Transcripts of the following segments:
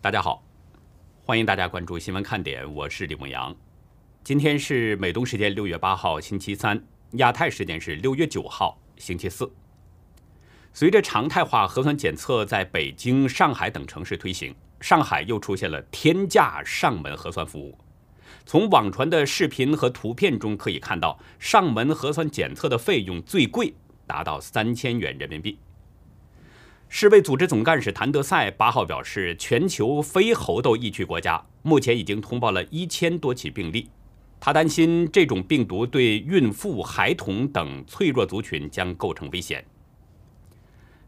大家好，欢迎大家关注新闻看点，我是李梦阳。今天是美东时间六月八号星期三，亚太时间是六月九号星期四。随着常态化核酸检测在北京、上海等城市推行，上海又出现了天价上门核酸服务。从网传的视频和图片中可以看到，上门核酸检测的费用最贵达到三千元人民币。世卫组织总干事谭德赛八号表示，全球非猴痘疫区国家目前已经通报了一千多起病例。他担心这种病毒对孕妇、孩童等脆弱族群将构成危险。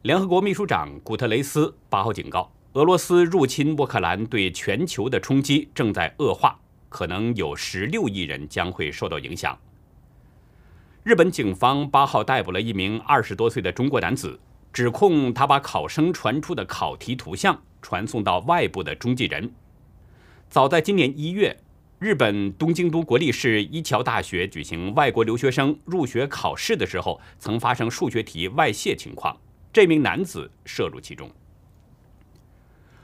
联合国秘书长古特雷斯八号警告，俄罗斯入侵乌克兰对全球的冲击正在恶化，可能有十六亿人将会受到影响。日本警方八号逮捕了一名二十多岁的中国男子。指控他把考生传出的考题图像传送到外部的中继人。早在今年一月，日本东京都国立市一桥大学举行外国留学生入学考试的时候，曾发生数学题外泄情况，这名男子涉入其中。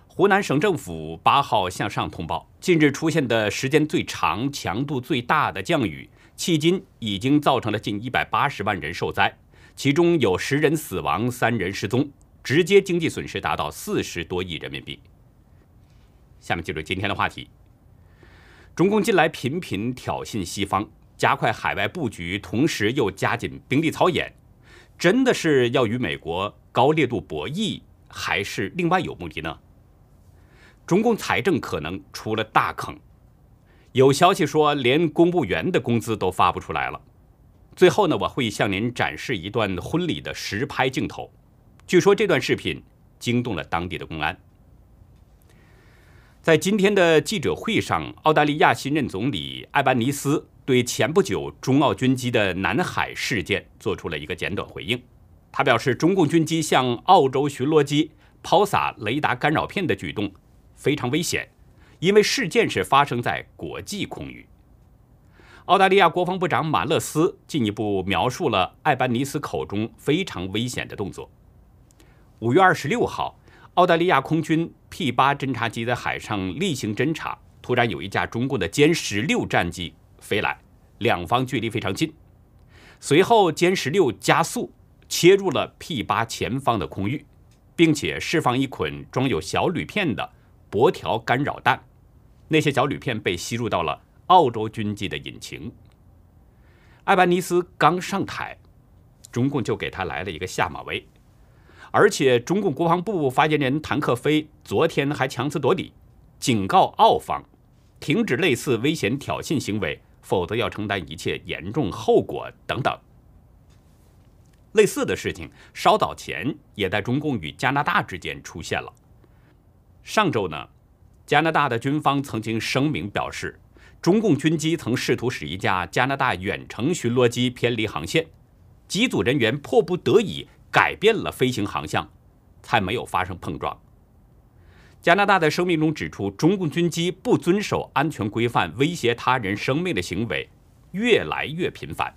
湖南省政府八号向上通报，近日出现的时间最长、强度最大的降雨，迄今已经造成了近一百八十万人受灾。其中有十人死亡，三人失踪，直接经济损失达到四十多亿人民币。下面进入今天的话题。中共近来频频挑衅西方，加快海外布局，同时又加紧兵力操演，真的是要与美国高烈度博弈，还是另外有目的呢？中共财政可能出了大坑，有消息说连公务员的工资都发不出来了。最后呢，我会向您展示一段婚礼的实拍镜头。据说这段视频惊动了当地的公安。在今天的记者会上，澳大利亚新任总理艾班尼斯对前不久中澳军机的南海事件做出了一个简短回应。他表示，中共军机向澳洲巡逻机抛洒雷达干扰片的举动非常危险，因为事件是发生在国际空域。澳大利亚国防部长马勒斯进一步描述了艾班尼斯口中非常危险的动作。五月二十六号，澳大利亚空军 P 八侦察机在海上例行侦察，突然有一架中共的歼十六战机飞来，两方距离非常近。随后，歼十六加速切入了 P 八前方的空域，并且释放一捆装有小铝片的薄条干扰弹，那些小铝片被吸入到了。澳洲军机的引擎，艾班尼斯刚上台，中共就给他来了一个下马威，而且中共国防部发言人谭克飞昨天还强词夺理，警告澳方停止类似危险挑衅行为，否则要承担一切严重后果等等。类似的事情稍早前也在中共与加拿大之间出现了。上周呢，加拿大的军方曾经声明表示。中共军机曾试图使一架加拿大远程巡逻机偏离航线，机组人员迫不得已改变了飞行航向，才没有发生碰撞。加拿大在声明中指出，中共军机不遵守安全规范、威胁他人生命的行为越来越频繁。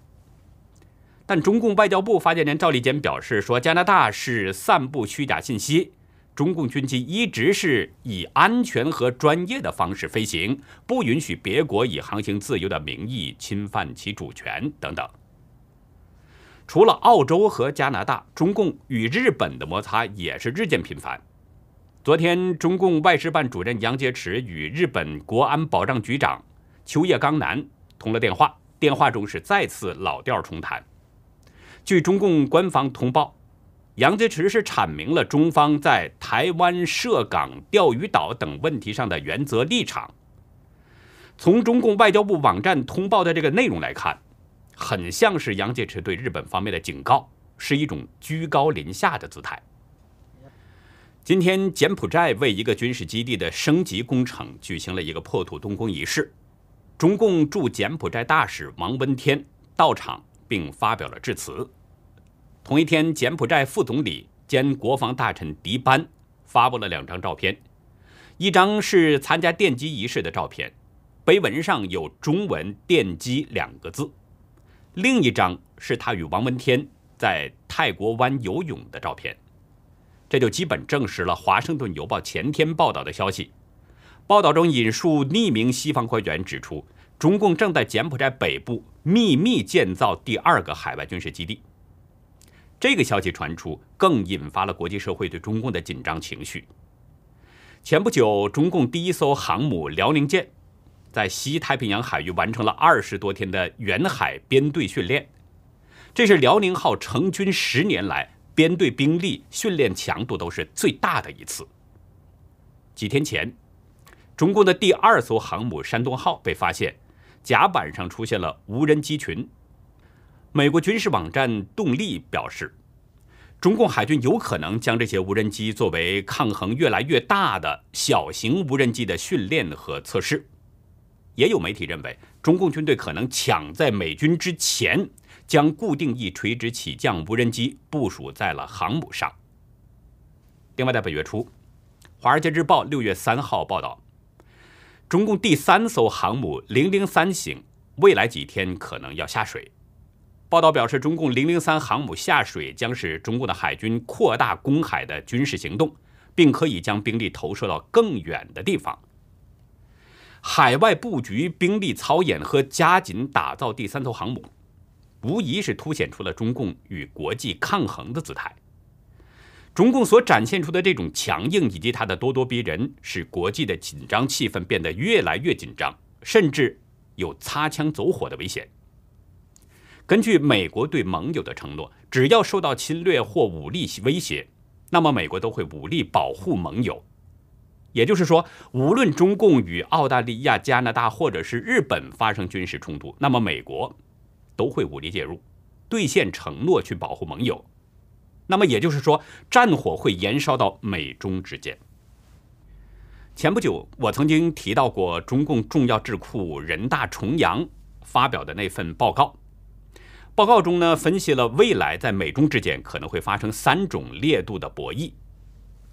但中共外交部发言人赵立坚表示说，加拿大是散布虚假信息。中共军机一直是以安全和专业的方式飞行，不允许别国以航行自由的名义侵犯其主权等等。除了澳洲和加拿大，中共与日本的摩擦也是日渐频繁。昨天，中共外事办主任杨洁篪与日本国安保障局长秋叶刚男通了电话，电话中是再次老调重弹。据中共官方通报。杨洁篪是阐明了中方在台湾涉港、钓鱼岛等问题上的原则立场。从中共外交部网站通报的这个内容来看，很像是杨洁篪对日本方面的警告，是一种居高临下的姿态。今天，柬埔寨为一个军事基地的升级工程举行了一个破土动工仪式，中共驻柬埔寨大使王文天到场并发表了致辞。同一天，柬埔寨副总理兼国防大臣迪班发布了两张照片，一张是参加奠基仪式的照片，碑文上有中文“奠基”两个字；另一张是他与王文天在泰国湾游泳的照片。这就基本证实了《华盛顿邮报》前天报道的消息，报道中引述匿名西方官员指出，中共正在柬埔寨北部秘密建造第二个海外军事基地。这个消息传出，更引发了国际社会对中共的紧张情绪。前不久，中共第一艘航母辽宁舰在西太平洋海域完成了二十多天的远海编队训练，这是辽宁号成军十年来编队兵力训练强度都是最大的一次。几天前。中共的第二艘航母山东号被发现，甲板上出现了无人机群。美国军事网站动力表示，中共海军有可能将这些无人机作为抗衡越来越大的小型无人机的训练和测试。也有媒体认为，中共军队可能抢在美军之前，将固定翼垂直起降无人机部署在了航母上。另外，在本月初，《华尔街日报》六月三号报道。中共第三艘航母零零三型未来几天可能要下水。报道表示，中共零零三航母下水将是中共的海军扩大公海的军事行动，并可以将兵力投射到更远的地方。海外布局、兵力操演和加紧打造第三艘航母，无疑是凸显出了中共与国际抗衡的姿态。中共所展现出的这种强硬以及它的咄咄逼人，使国际的紧张气氛变得越来越紧张，甚至有擦枪走火的危险。根据美国对盟友的承诺，只要受到侵略或武力威胁，那么美国都会武力保护盟友。也就是说，无论中共与澳大利亚、加拿大或者是日本发生军事冲突，那么美国都会武力介入，兑现承诺去保护盟友。那么也就是说，战火会延烧到美中之间。前不久，我曾经提到过中共重要智库人大重阳发表的那份报告。报告中呢，分析了未来在美中之间可能会发生三种烈度的博弈。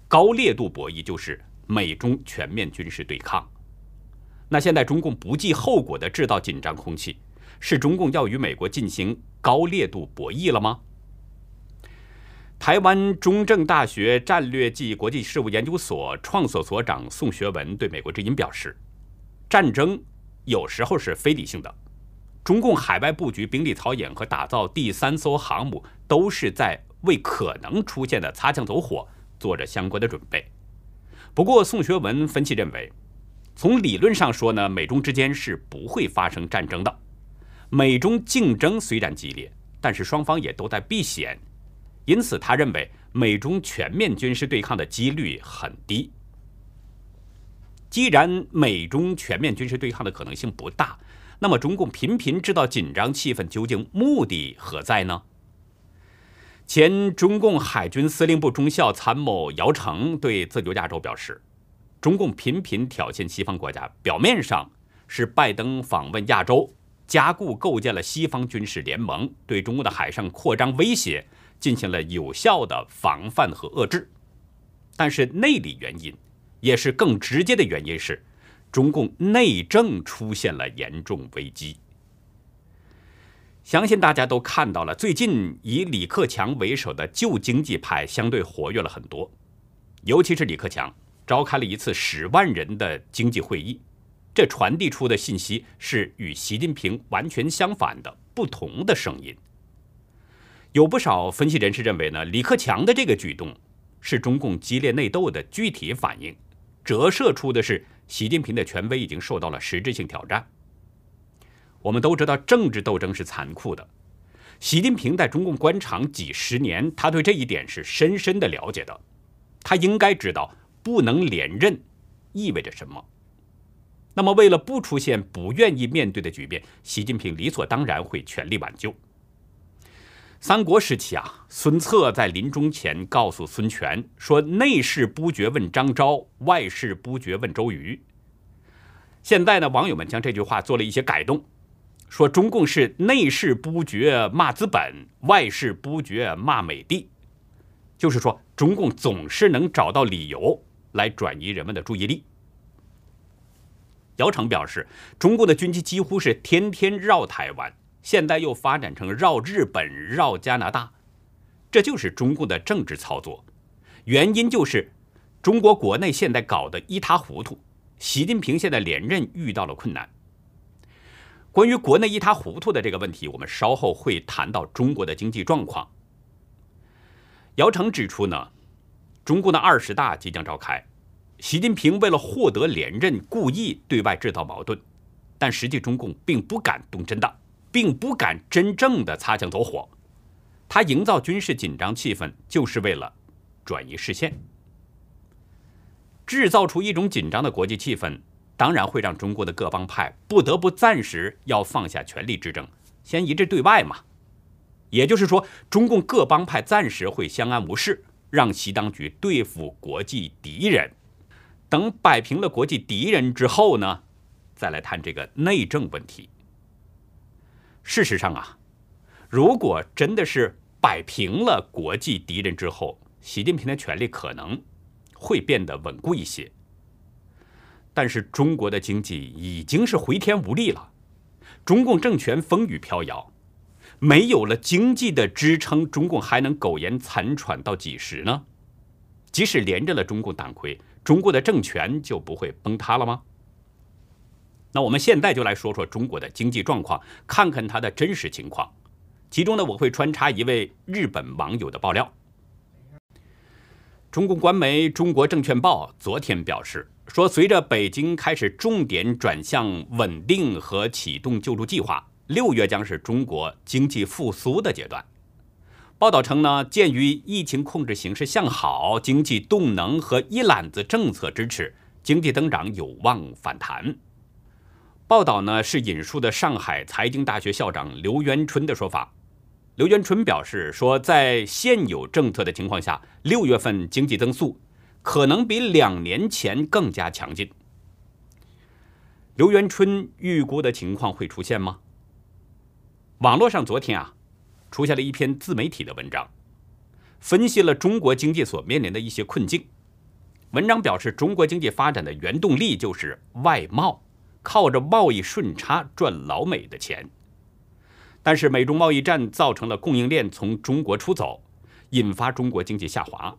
高烈度博弈就是美中全面军事对抗。那现在中共不计后果的制造紧张空气，是中共要与美国进行高烈度博弈了吗？台湾中正大学战略暨国际事务研究所创所所长宋学文对美国之音表示：“战争有时候是非理性的，中共海外布局、兵力操演和打造第三艘航母，都是在为可能出现的擦枪走火做着相关的准备。”不过，宋学文分析认为，从理论上说呢，美中之间是不会发生战争的。美中竞争虽然激烈，但是双方也都在避险。因此，他认为美中全面军事对抗的几率很低。既然美中全面军事对抗的可能性不大，那么中共频频制造紧张气氛，究竟目的何在呢？前中共海军司令部中校参谋姚成对自由亚洲表示，中共频频挑衅西方国家，表面上是拜登访问亚洲，加固构建了西方军事联盟，对中国的海上扩张威胁。进行了有效的防范和遏制，但是内里原因，也是更直接的原因是，中共内政出现了严重危机。相信大家都看到了，最近以李克强为首的旧经济派相对活跃了很多，尤其是李克强召开了一次十万人的经济会议，这传递出的信息是与习近平完全相反的不同的声音。有不少分析人士认为呢，李克强的这个举动是中共激烈内斗的具体反应，折射出的是习近平的权威已经受到了实质性挑战。我们都知道政治斗争是残酷的，习近平在中共官场几十年，他对这一点是深深的了解的，他应该知道不能连任意味着什么。那么，为了不出现不愿意面对的局面，习近平理所当然会全力挽救。三国时期啊，孙策在临终前告诉孙权说：“内事不决问张昭，外事不决问周瑜。”现在呢，网友们将这句话做了一些改动，说中共是内事不决骂资本，外事不决骂美帝，就是说中共总是能找到理由来转移人们的注意力。姚成表示，中共的军机几乎是天天绕台湾。现在又发展成绕日本、绕加拿大，这就是中共的政治操作。原因就是中国国内现在搞得一塌糊涂，习近平现在连任遇到了困难。关于国内一塌糊涂的这个问题，我们稍后会谈到中国的经济状况。姚成指出呢，中共的二十大即将召开，习近平为了获得连任，故意对外制造矛盾，但实际中共并不敢动真的，并不敢真正的擦枪走火，他营造军事紧张气氛，就是为了转移视线，制造出一种紧张的国际气氛。当然会让中国的各帮派不得不暂时要放下权力之争，先一致对外嘛。也就是说，中共各帮派暂时会相安无事，让习当局对付国际敌人。等摆平了国际敌人之后呢，再来谈这个内政问题。事实上啊，如果真的是摆平了国际敌人之后，习近平的权力可能会变得稳固一些。但是中国的经济已经是回天无力了，中共政权风雨飘摇，没有了经济的支撑，中共还能苟延残喘到几时呢？即使连着了中共党魁，中国的政权就不会崩塌了吗？那我们现在就来说说中国的经济状况，看看它的真实情况。其中呢，我会穿插一位日本网友的爆料。中共官媒《中国证券报》昨天表示。说，随着北京开始重点转向稳定和启动救助计划，六月将是中国经济复苏的阶段。报道称呢，鉴于疫情控制形势向好，经济动能和一揽子政策支持，经济增长有望反弹。报道呢是引述的上海财经大学校长刘元春的说法。刘元春表示说，在现有政策的情况下，六月份经济增速。可能比两年前更加强劲。刘元春预估的情况会出现吗？网络上昨天啊，出现了一篇自媒体的文章，分析了中国经济所面临的一些困境。文章表示，中国经济发展的原动力就是外贸，靠着贸易顺差赚老美的钱。但是美中贸易战造成了供应链从中国出走，引发中国经济下滑。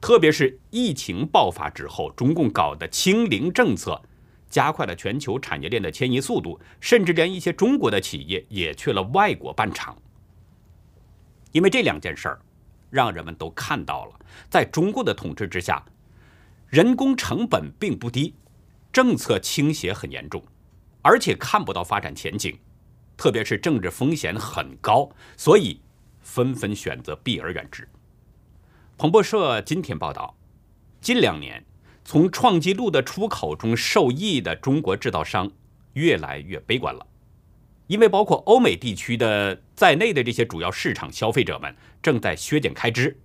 特别是疫情爆发之后，中共搞的清零政策，加快了全球产业链的迁移速度，甚至连一些中国的企业也去了外国办厂。因为这两件事儿，让人们都看到了，在中共的统治之下，人工成本并不低，政策倾斜很严重，而且看不到发展前景，特别是政治风险很高，所以纷纷选择避而远之。彭博社今天报道，近两年从创纪录的出口中受益的中国制造商越来越悲观了，因为包括欧美地区的在内的这些主要市场消费者们正在削减开支，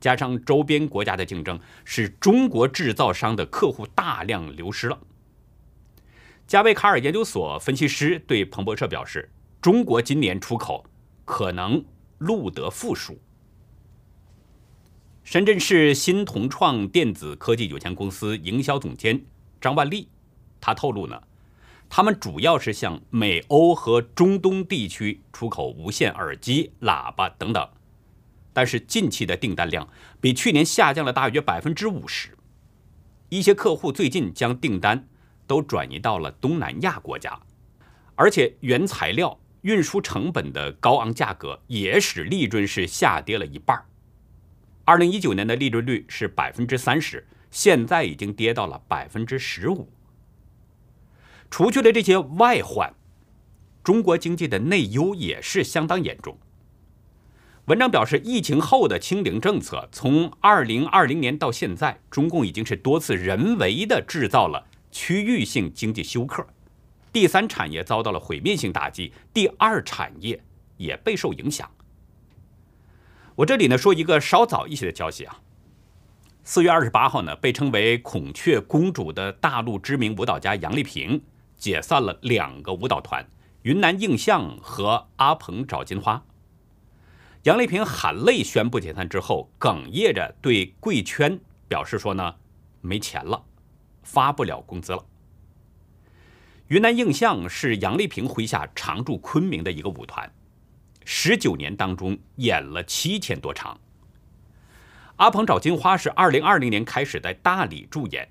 加上周边国家的竞争，使中国制造商的客户大量流失了。加维卡尔研究所分析师对彭博社表示，中国今年出口可能录得负数。深圳市新同创电子科技有限公司营销总监张万利，他透露呢，他们主要是向美欧和中东地区出口无线耳机、喇叭等等，但是近期的订单量比去年下降了大约百分之五十。一些客户最近将订单都转移到了东南亚国家，而且原材料运输成本的高昂价格也使利润是下跌了一半。二零一九年的利润率是百分之三十，现在已经跌到了百分之十五。除去了这些外患，中国经济的内忧也是相当严重。文章表示，疫情后的清零政策，从二零二零年到现在，中共已经是多次人为的制造了区域性经济休克，第三产业遭到了毁灭性打击，第二产业也备受影响。我这里呢说一个稍早一些的消息啊，四月二十八号呢，被称为“孔雀公主”的大陆知名舞蹈家杨丽萍解散了两个舞蹈团——云南映像和阿鹏找金花。杨丽萍含泪宣布解散之后，哽咽着对贵圈表示说呢：“没钱了，发不了工资了。”云南映像是杨丽萍麾下常驻昆明的一个舞团。十九年当中演了七千多场。阿鹏找金花是二零二零年开始在大理驻演，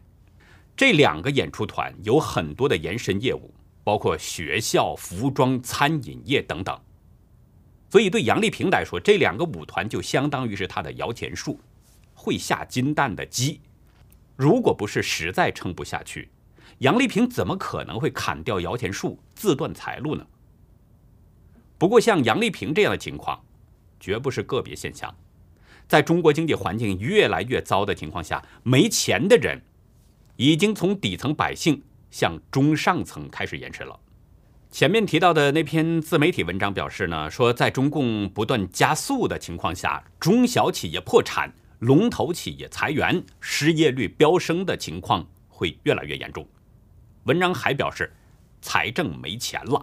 这两个演出团有很多的延伸业务，包括学校、服装、餐饮业等等。所以对杨丽萍来说，这两个舞团就相当于是她的摇钱树，会下金蛋的鸡。如果不是实在撑不下去，杨丽萍怎么可能会砍掉摇钱树，自断财路呢？不过像杨丽萍这样的情况，绝不是个别现象。在中国经济环境越来越糟的情况下，没钱的人已经从底层百姓向中上层开始延伸了。前面提到的那篇自媒体文章表示呢，说在中共不断加速的情况下，中小企业破产、龙头企业裁员、失业率飙升的情况会越来越严重。文章还表示，财政没钱了，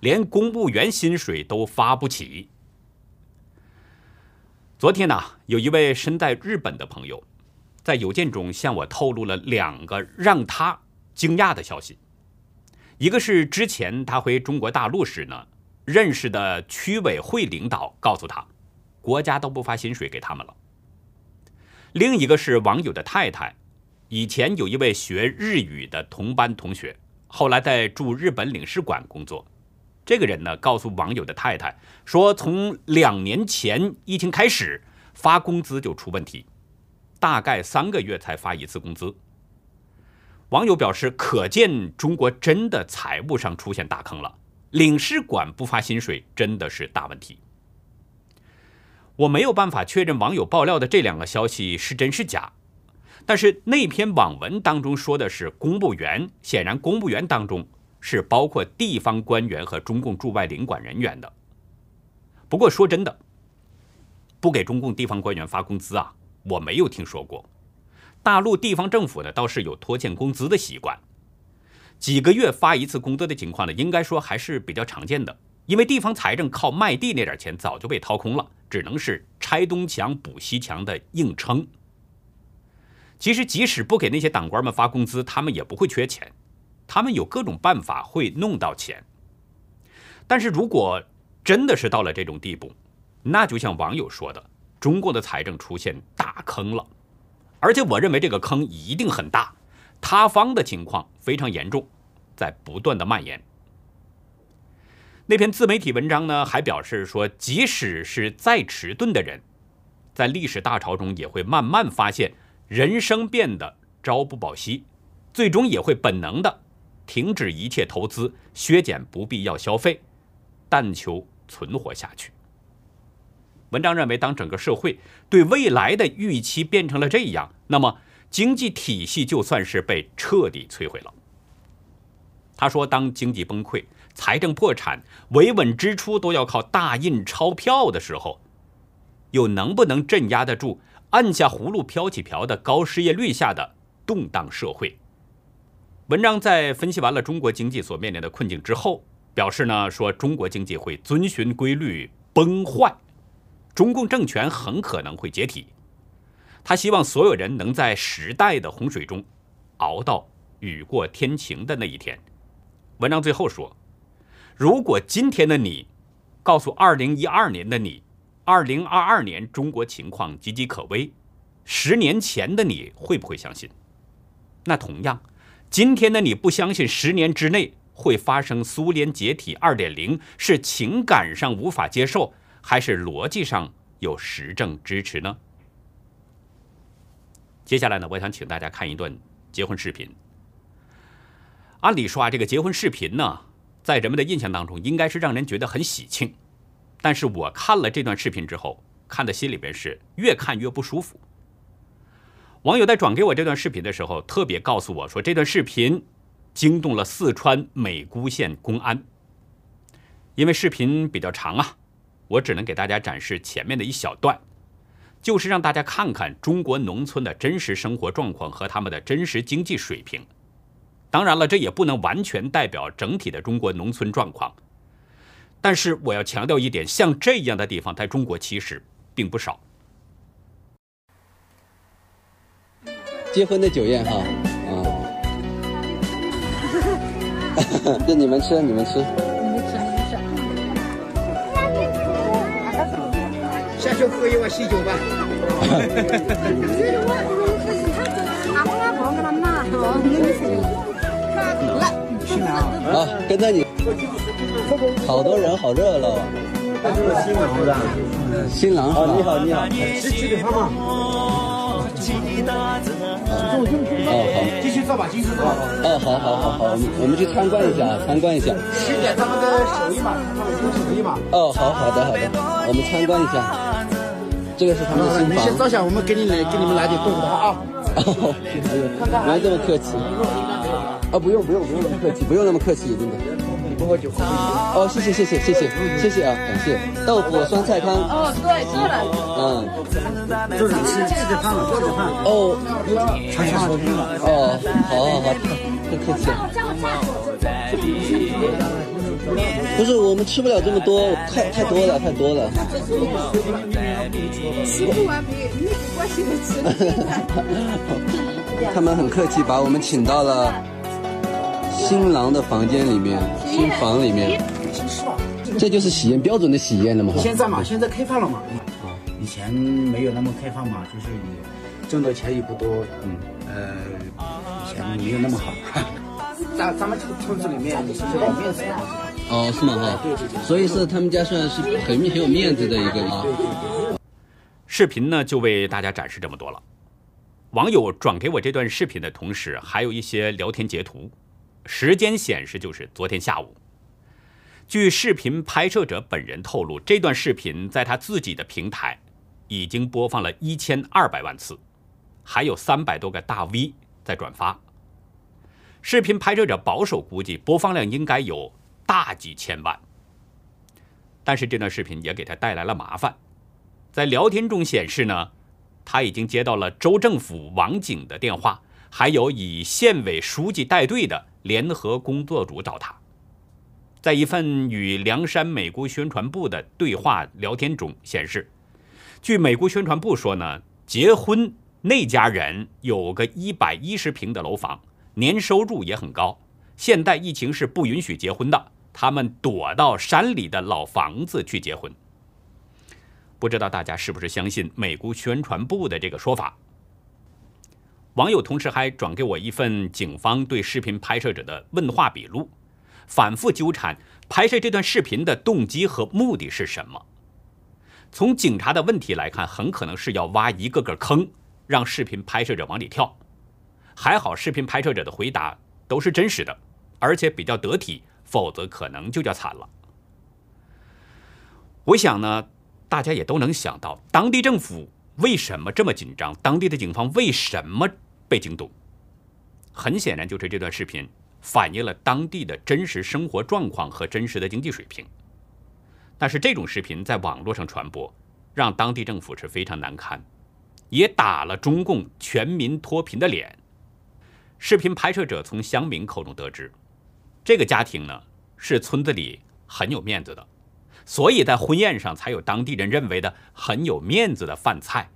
连公务员薪水都发不起。昨天呢，有一位身在日本的朋友，在邮件中向我透露了两个让他惊讶的消息。一个是之前他回中国大陆时呢，认识的区委会领导告诉他，国家都不发薪水给他们了。另一个是网友的太太，以前有一位学日语的同班同学，后来在驻日本领事馆工作。这个人呢，告诉网友的太太说，从两年前疫情开始，发工资就出问题，大概三个月才发一次工资。网友表示，可见中国真的财务上出现大坑了，领事馆不发薪水真的是大问题。我没有办法确认网友爆料的这两个消息是真是假，但是那篇网文当中说的是公务员，显然公务员当中。是包括地方官员和中共驻外领馆人员的。不过说真的，不给中共地方官员发工资啊，我没有听说过。大陆地方政府呢倒是有拖欠工资的习惯，几个月发一次工资的情况呢，应该说还是比较常见的。因为地方财政靠卖地那点钱早就被掏空了，只能是拆东墙补西墙的硬撑。其实即使不给那些党官们发工资，他们也不会缺钱。他们有各种办法会弄到钱，但是如果真的是到了这种地步，那就像网友说的，中国的财政出现大坑了，而且我认为这个坑一定很大，塌方的情况非常严重，在不断的蔓延。那篇自媒体文章呢，还表示说，即使是再迟钝的人，在历史大潮中也会慢慢发现人生变得朝不保夕，最终也会本能的。停止一切投资，削减不必要消费，但求存活下去。文章认为，当整个社会对未来的预期变成了这样，那么经济体系就算是被彻底摧毁了。他说，当经济崩溃、财政破产、维稳支出都要靠大印钞票的时候，又能不能镇压得住按下葫芦飘起瓢的高失业率下的动荡社会？文章在分析完了中国经济所面临的困境之后，表示呢说中国经济会遵循规律崩坏，中共政权很可能会解体。他希望所有人能在时代的洪水中熬到雨过天晴的那一天。文章最后说，如果今天的你告诉2012年的你，2022年中国情况岌岌可危，十年前的你会不会相信？那同样。今天的你不相信十年之内会发生苏联解体二点零，是情感上无法接受，还是逻辑上有实证支持呢？接下来呢，我想请大家看一段结婚视频。按理说啊，这个结婚视频呢，在人们的印象当中应该是让人觉得很喜庆，但是我看了这段视频之后，看的心里边是越看越不舒服。网友在转给我这段视频的时候，特别告诉我说，这段视频惊动了四川美姑县公安。因为视频比较长啊，我只能给大家展示前面的一小段，就是让大家看看中国农村的真实生活状况和他们的真实经济水平。当然了，这也不能完全代表整体的中国农村状况。但是我要强调一点，像这样的地方，在中国其实并不少。结婚的酒宴哈，啊，这你们吃，你们吃，去喝一碗喜酒吧。好，跟着你。好多人，好热闹啊！新郎？新郎是吧？你好，你好，继续的他嘛。哦好，继续做吧，继续做。哦好好好好，我们我们去参观一下，参观一下。学点他们的手艺嘛，他们的手艺嘛。哦好好的好的，我们参观一下。这个是他们的新你先房。照相，我们给你来，给你们来点豆腐汤啊。哦，不用这么客气。啊，不用不用不用那么客气，不用那么客气，真的。你不喝酒喝不行。哦，谢谢谢谢谢谢谢谢啊，感谢。豆腐酸菜汤。哦，对，对了，嗯，就是吃吃着饭了，吃着饭。哦全全收听了。哦，好好好，太客气了。不是，我们吃不了这么多，太太多了，太多了。吃不完没没关吃。他们很客气，把我们请到了新郎的房间里面，新房里面。这就是喜宴标准的喜宴了嘛？现在嘛，现在开放了嘛。以前没有那么开放嘛，就是你挣的钱也不多，嗯，呃，以前没有那么好。咱咱们这个村子里面你是面子的，哦，是吗？哈，对对对所以是他们家算是很很有面子的一个啊。视频呢就为大家展示这么多了。网友转给我这段视频的同时，还有一些聊天截图，时间显示就是昨天下午。据视频拍摄者本人透露，这段视频在他自己的平台已经播放了一千二百万次，还有三百多个大 V 在转发。视频拍摄者保守估计，播放量应该有大几千万。但是这段视频也给他带来了麻烦，在聊天中显示呢，他已经接到了州政府网警的电话，还有以县委书记带队的联合工作组找他。在一份与凉山美姑宣传部的对话聊天中显示，据美国宣传部说呢，结婚那家人有个一百一十平的楼房，年收入也很高。现代疫情是不允许结婚的，他们躲到山里的老房子去结婚。不知道大家是不是相信美国宣传部的这个说法？网友同时还转给我一份警方对视频拍摄者的问话笔录，反复纠缠拍摄这段视频的动机和目的是什么。从警察的问题来看，很可能是要挖一个个坑，让视频拍摄者往里跳。还好，视频拍摄者的回答都是真实的，而且比较得体，否则可能就叫惨了。我想呢，大家也都能想到，当地政府为什么这么紧张，当地的警方为什么被惊动。很显然，就是这段视频反映了当地的真实生活状况和真实的经济水平。但是这种视频在网络上传播，让当地政府是非常难堪，也打了中共全民脱贫的脸。视频拍摄者从乡民口中得知，这个家庭呢是村子里很有面子的，所以在婚宴上才有当地人认为的很有面子的饭菜，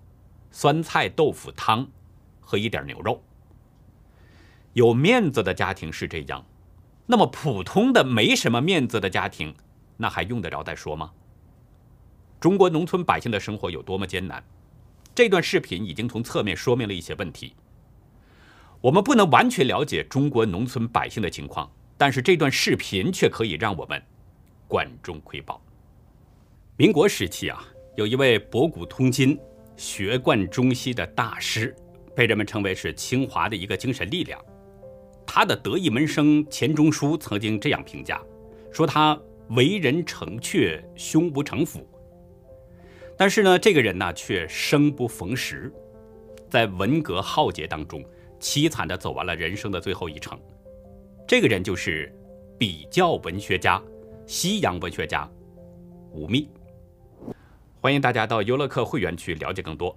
酸菜豆腐汤和一点牛肉。有面子的家庭是这样，那么普通的没什么面子的家庭，那还用得着再说吗？中国农村百姓的生活有多么艰难，这段视频已经从侧面说明了一些问题。我们不能完全了解中国农村百姓的情况，但是这段视频却可以让我们管中窥豹。民国时期啊，有一位博古通今、学贯中西的大师，被人们称为是清华的一个精神力量。他的得意门生钱钟书曾经这样评价，说他为人诚确，胸无城府。但是呢，这个人呢却生不逢时，在文革浩劫当中，凄惨地走完了人生的最后一程。这个人就是比较文学家、西洋文学家吴宓。欢迎大家到优乐客会员区了解更多。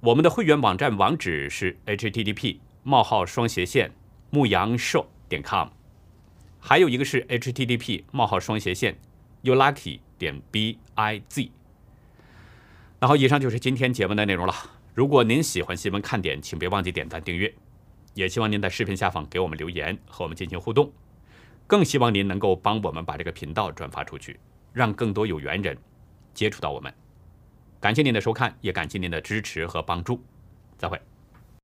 我们的会员网站网址是 http: 冒号双斜线牧羊兽点 com，还有一个是 http: 冒号双斜线 youlucky 点 biz。然后以上就是今天节目的内容了。如果您喜欢新闻看点，请别忘记点赞订阅，也希望您在视频下方给我们留言和我们进行互动。更希望您能够帮我们把这个频道转发出去，让更多有缘人接触到我们。感谢您的收看，也感谢您的支持和帮助。再会。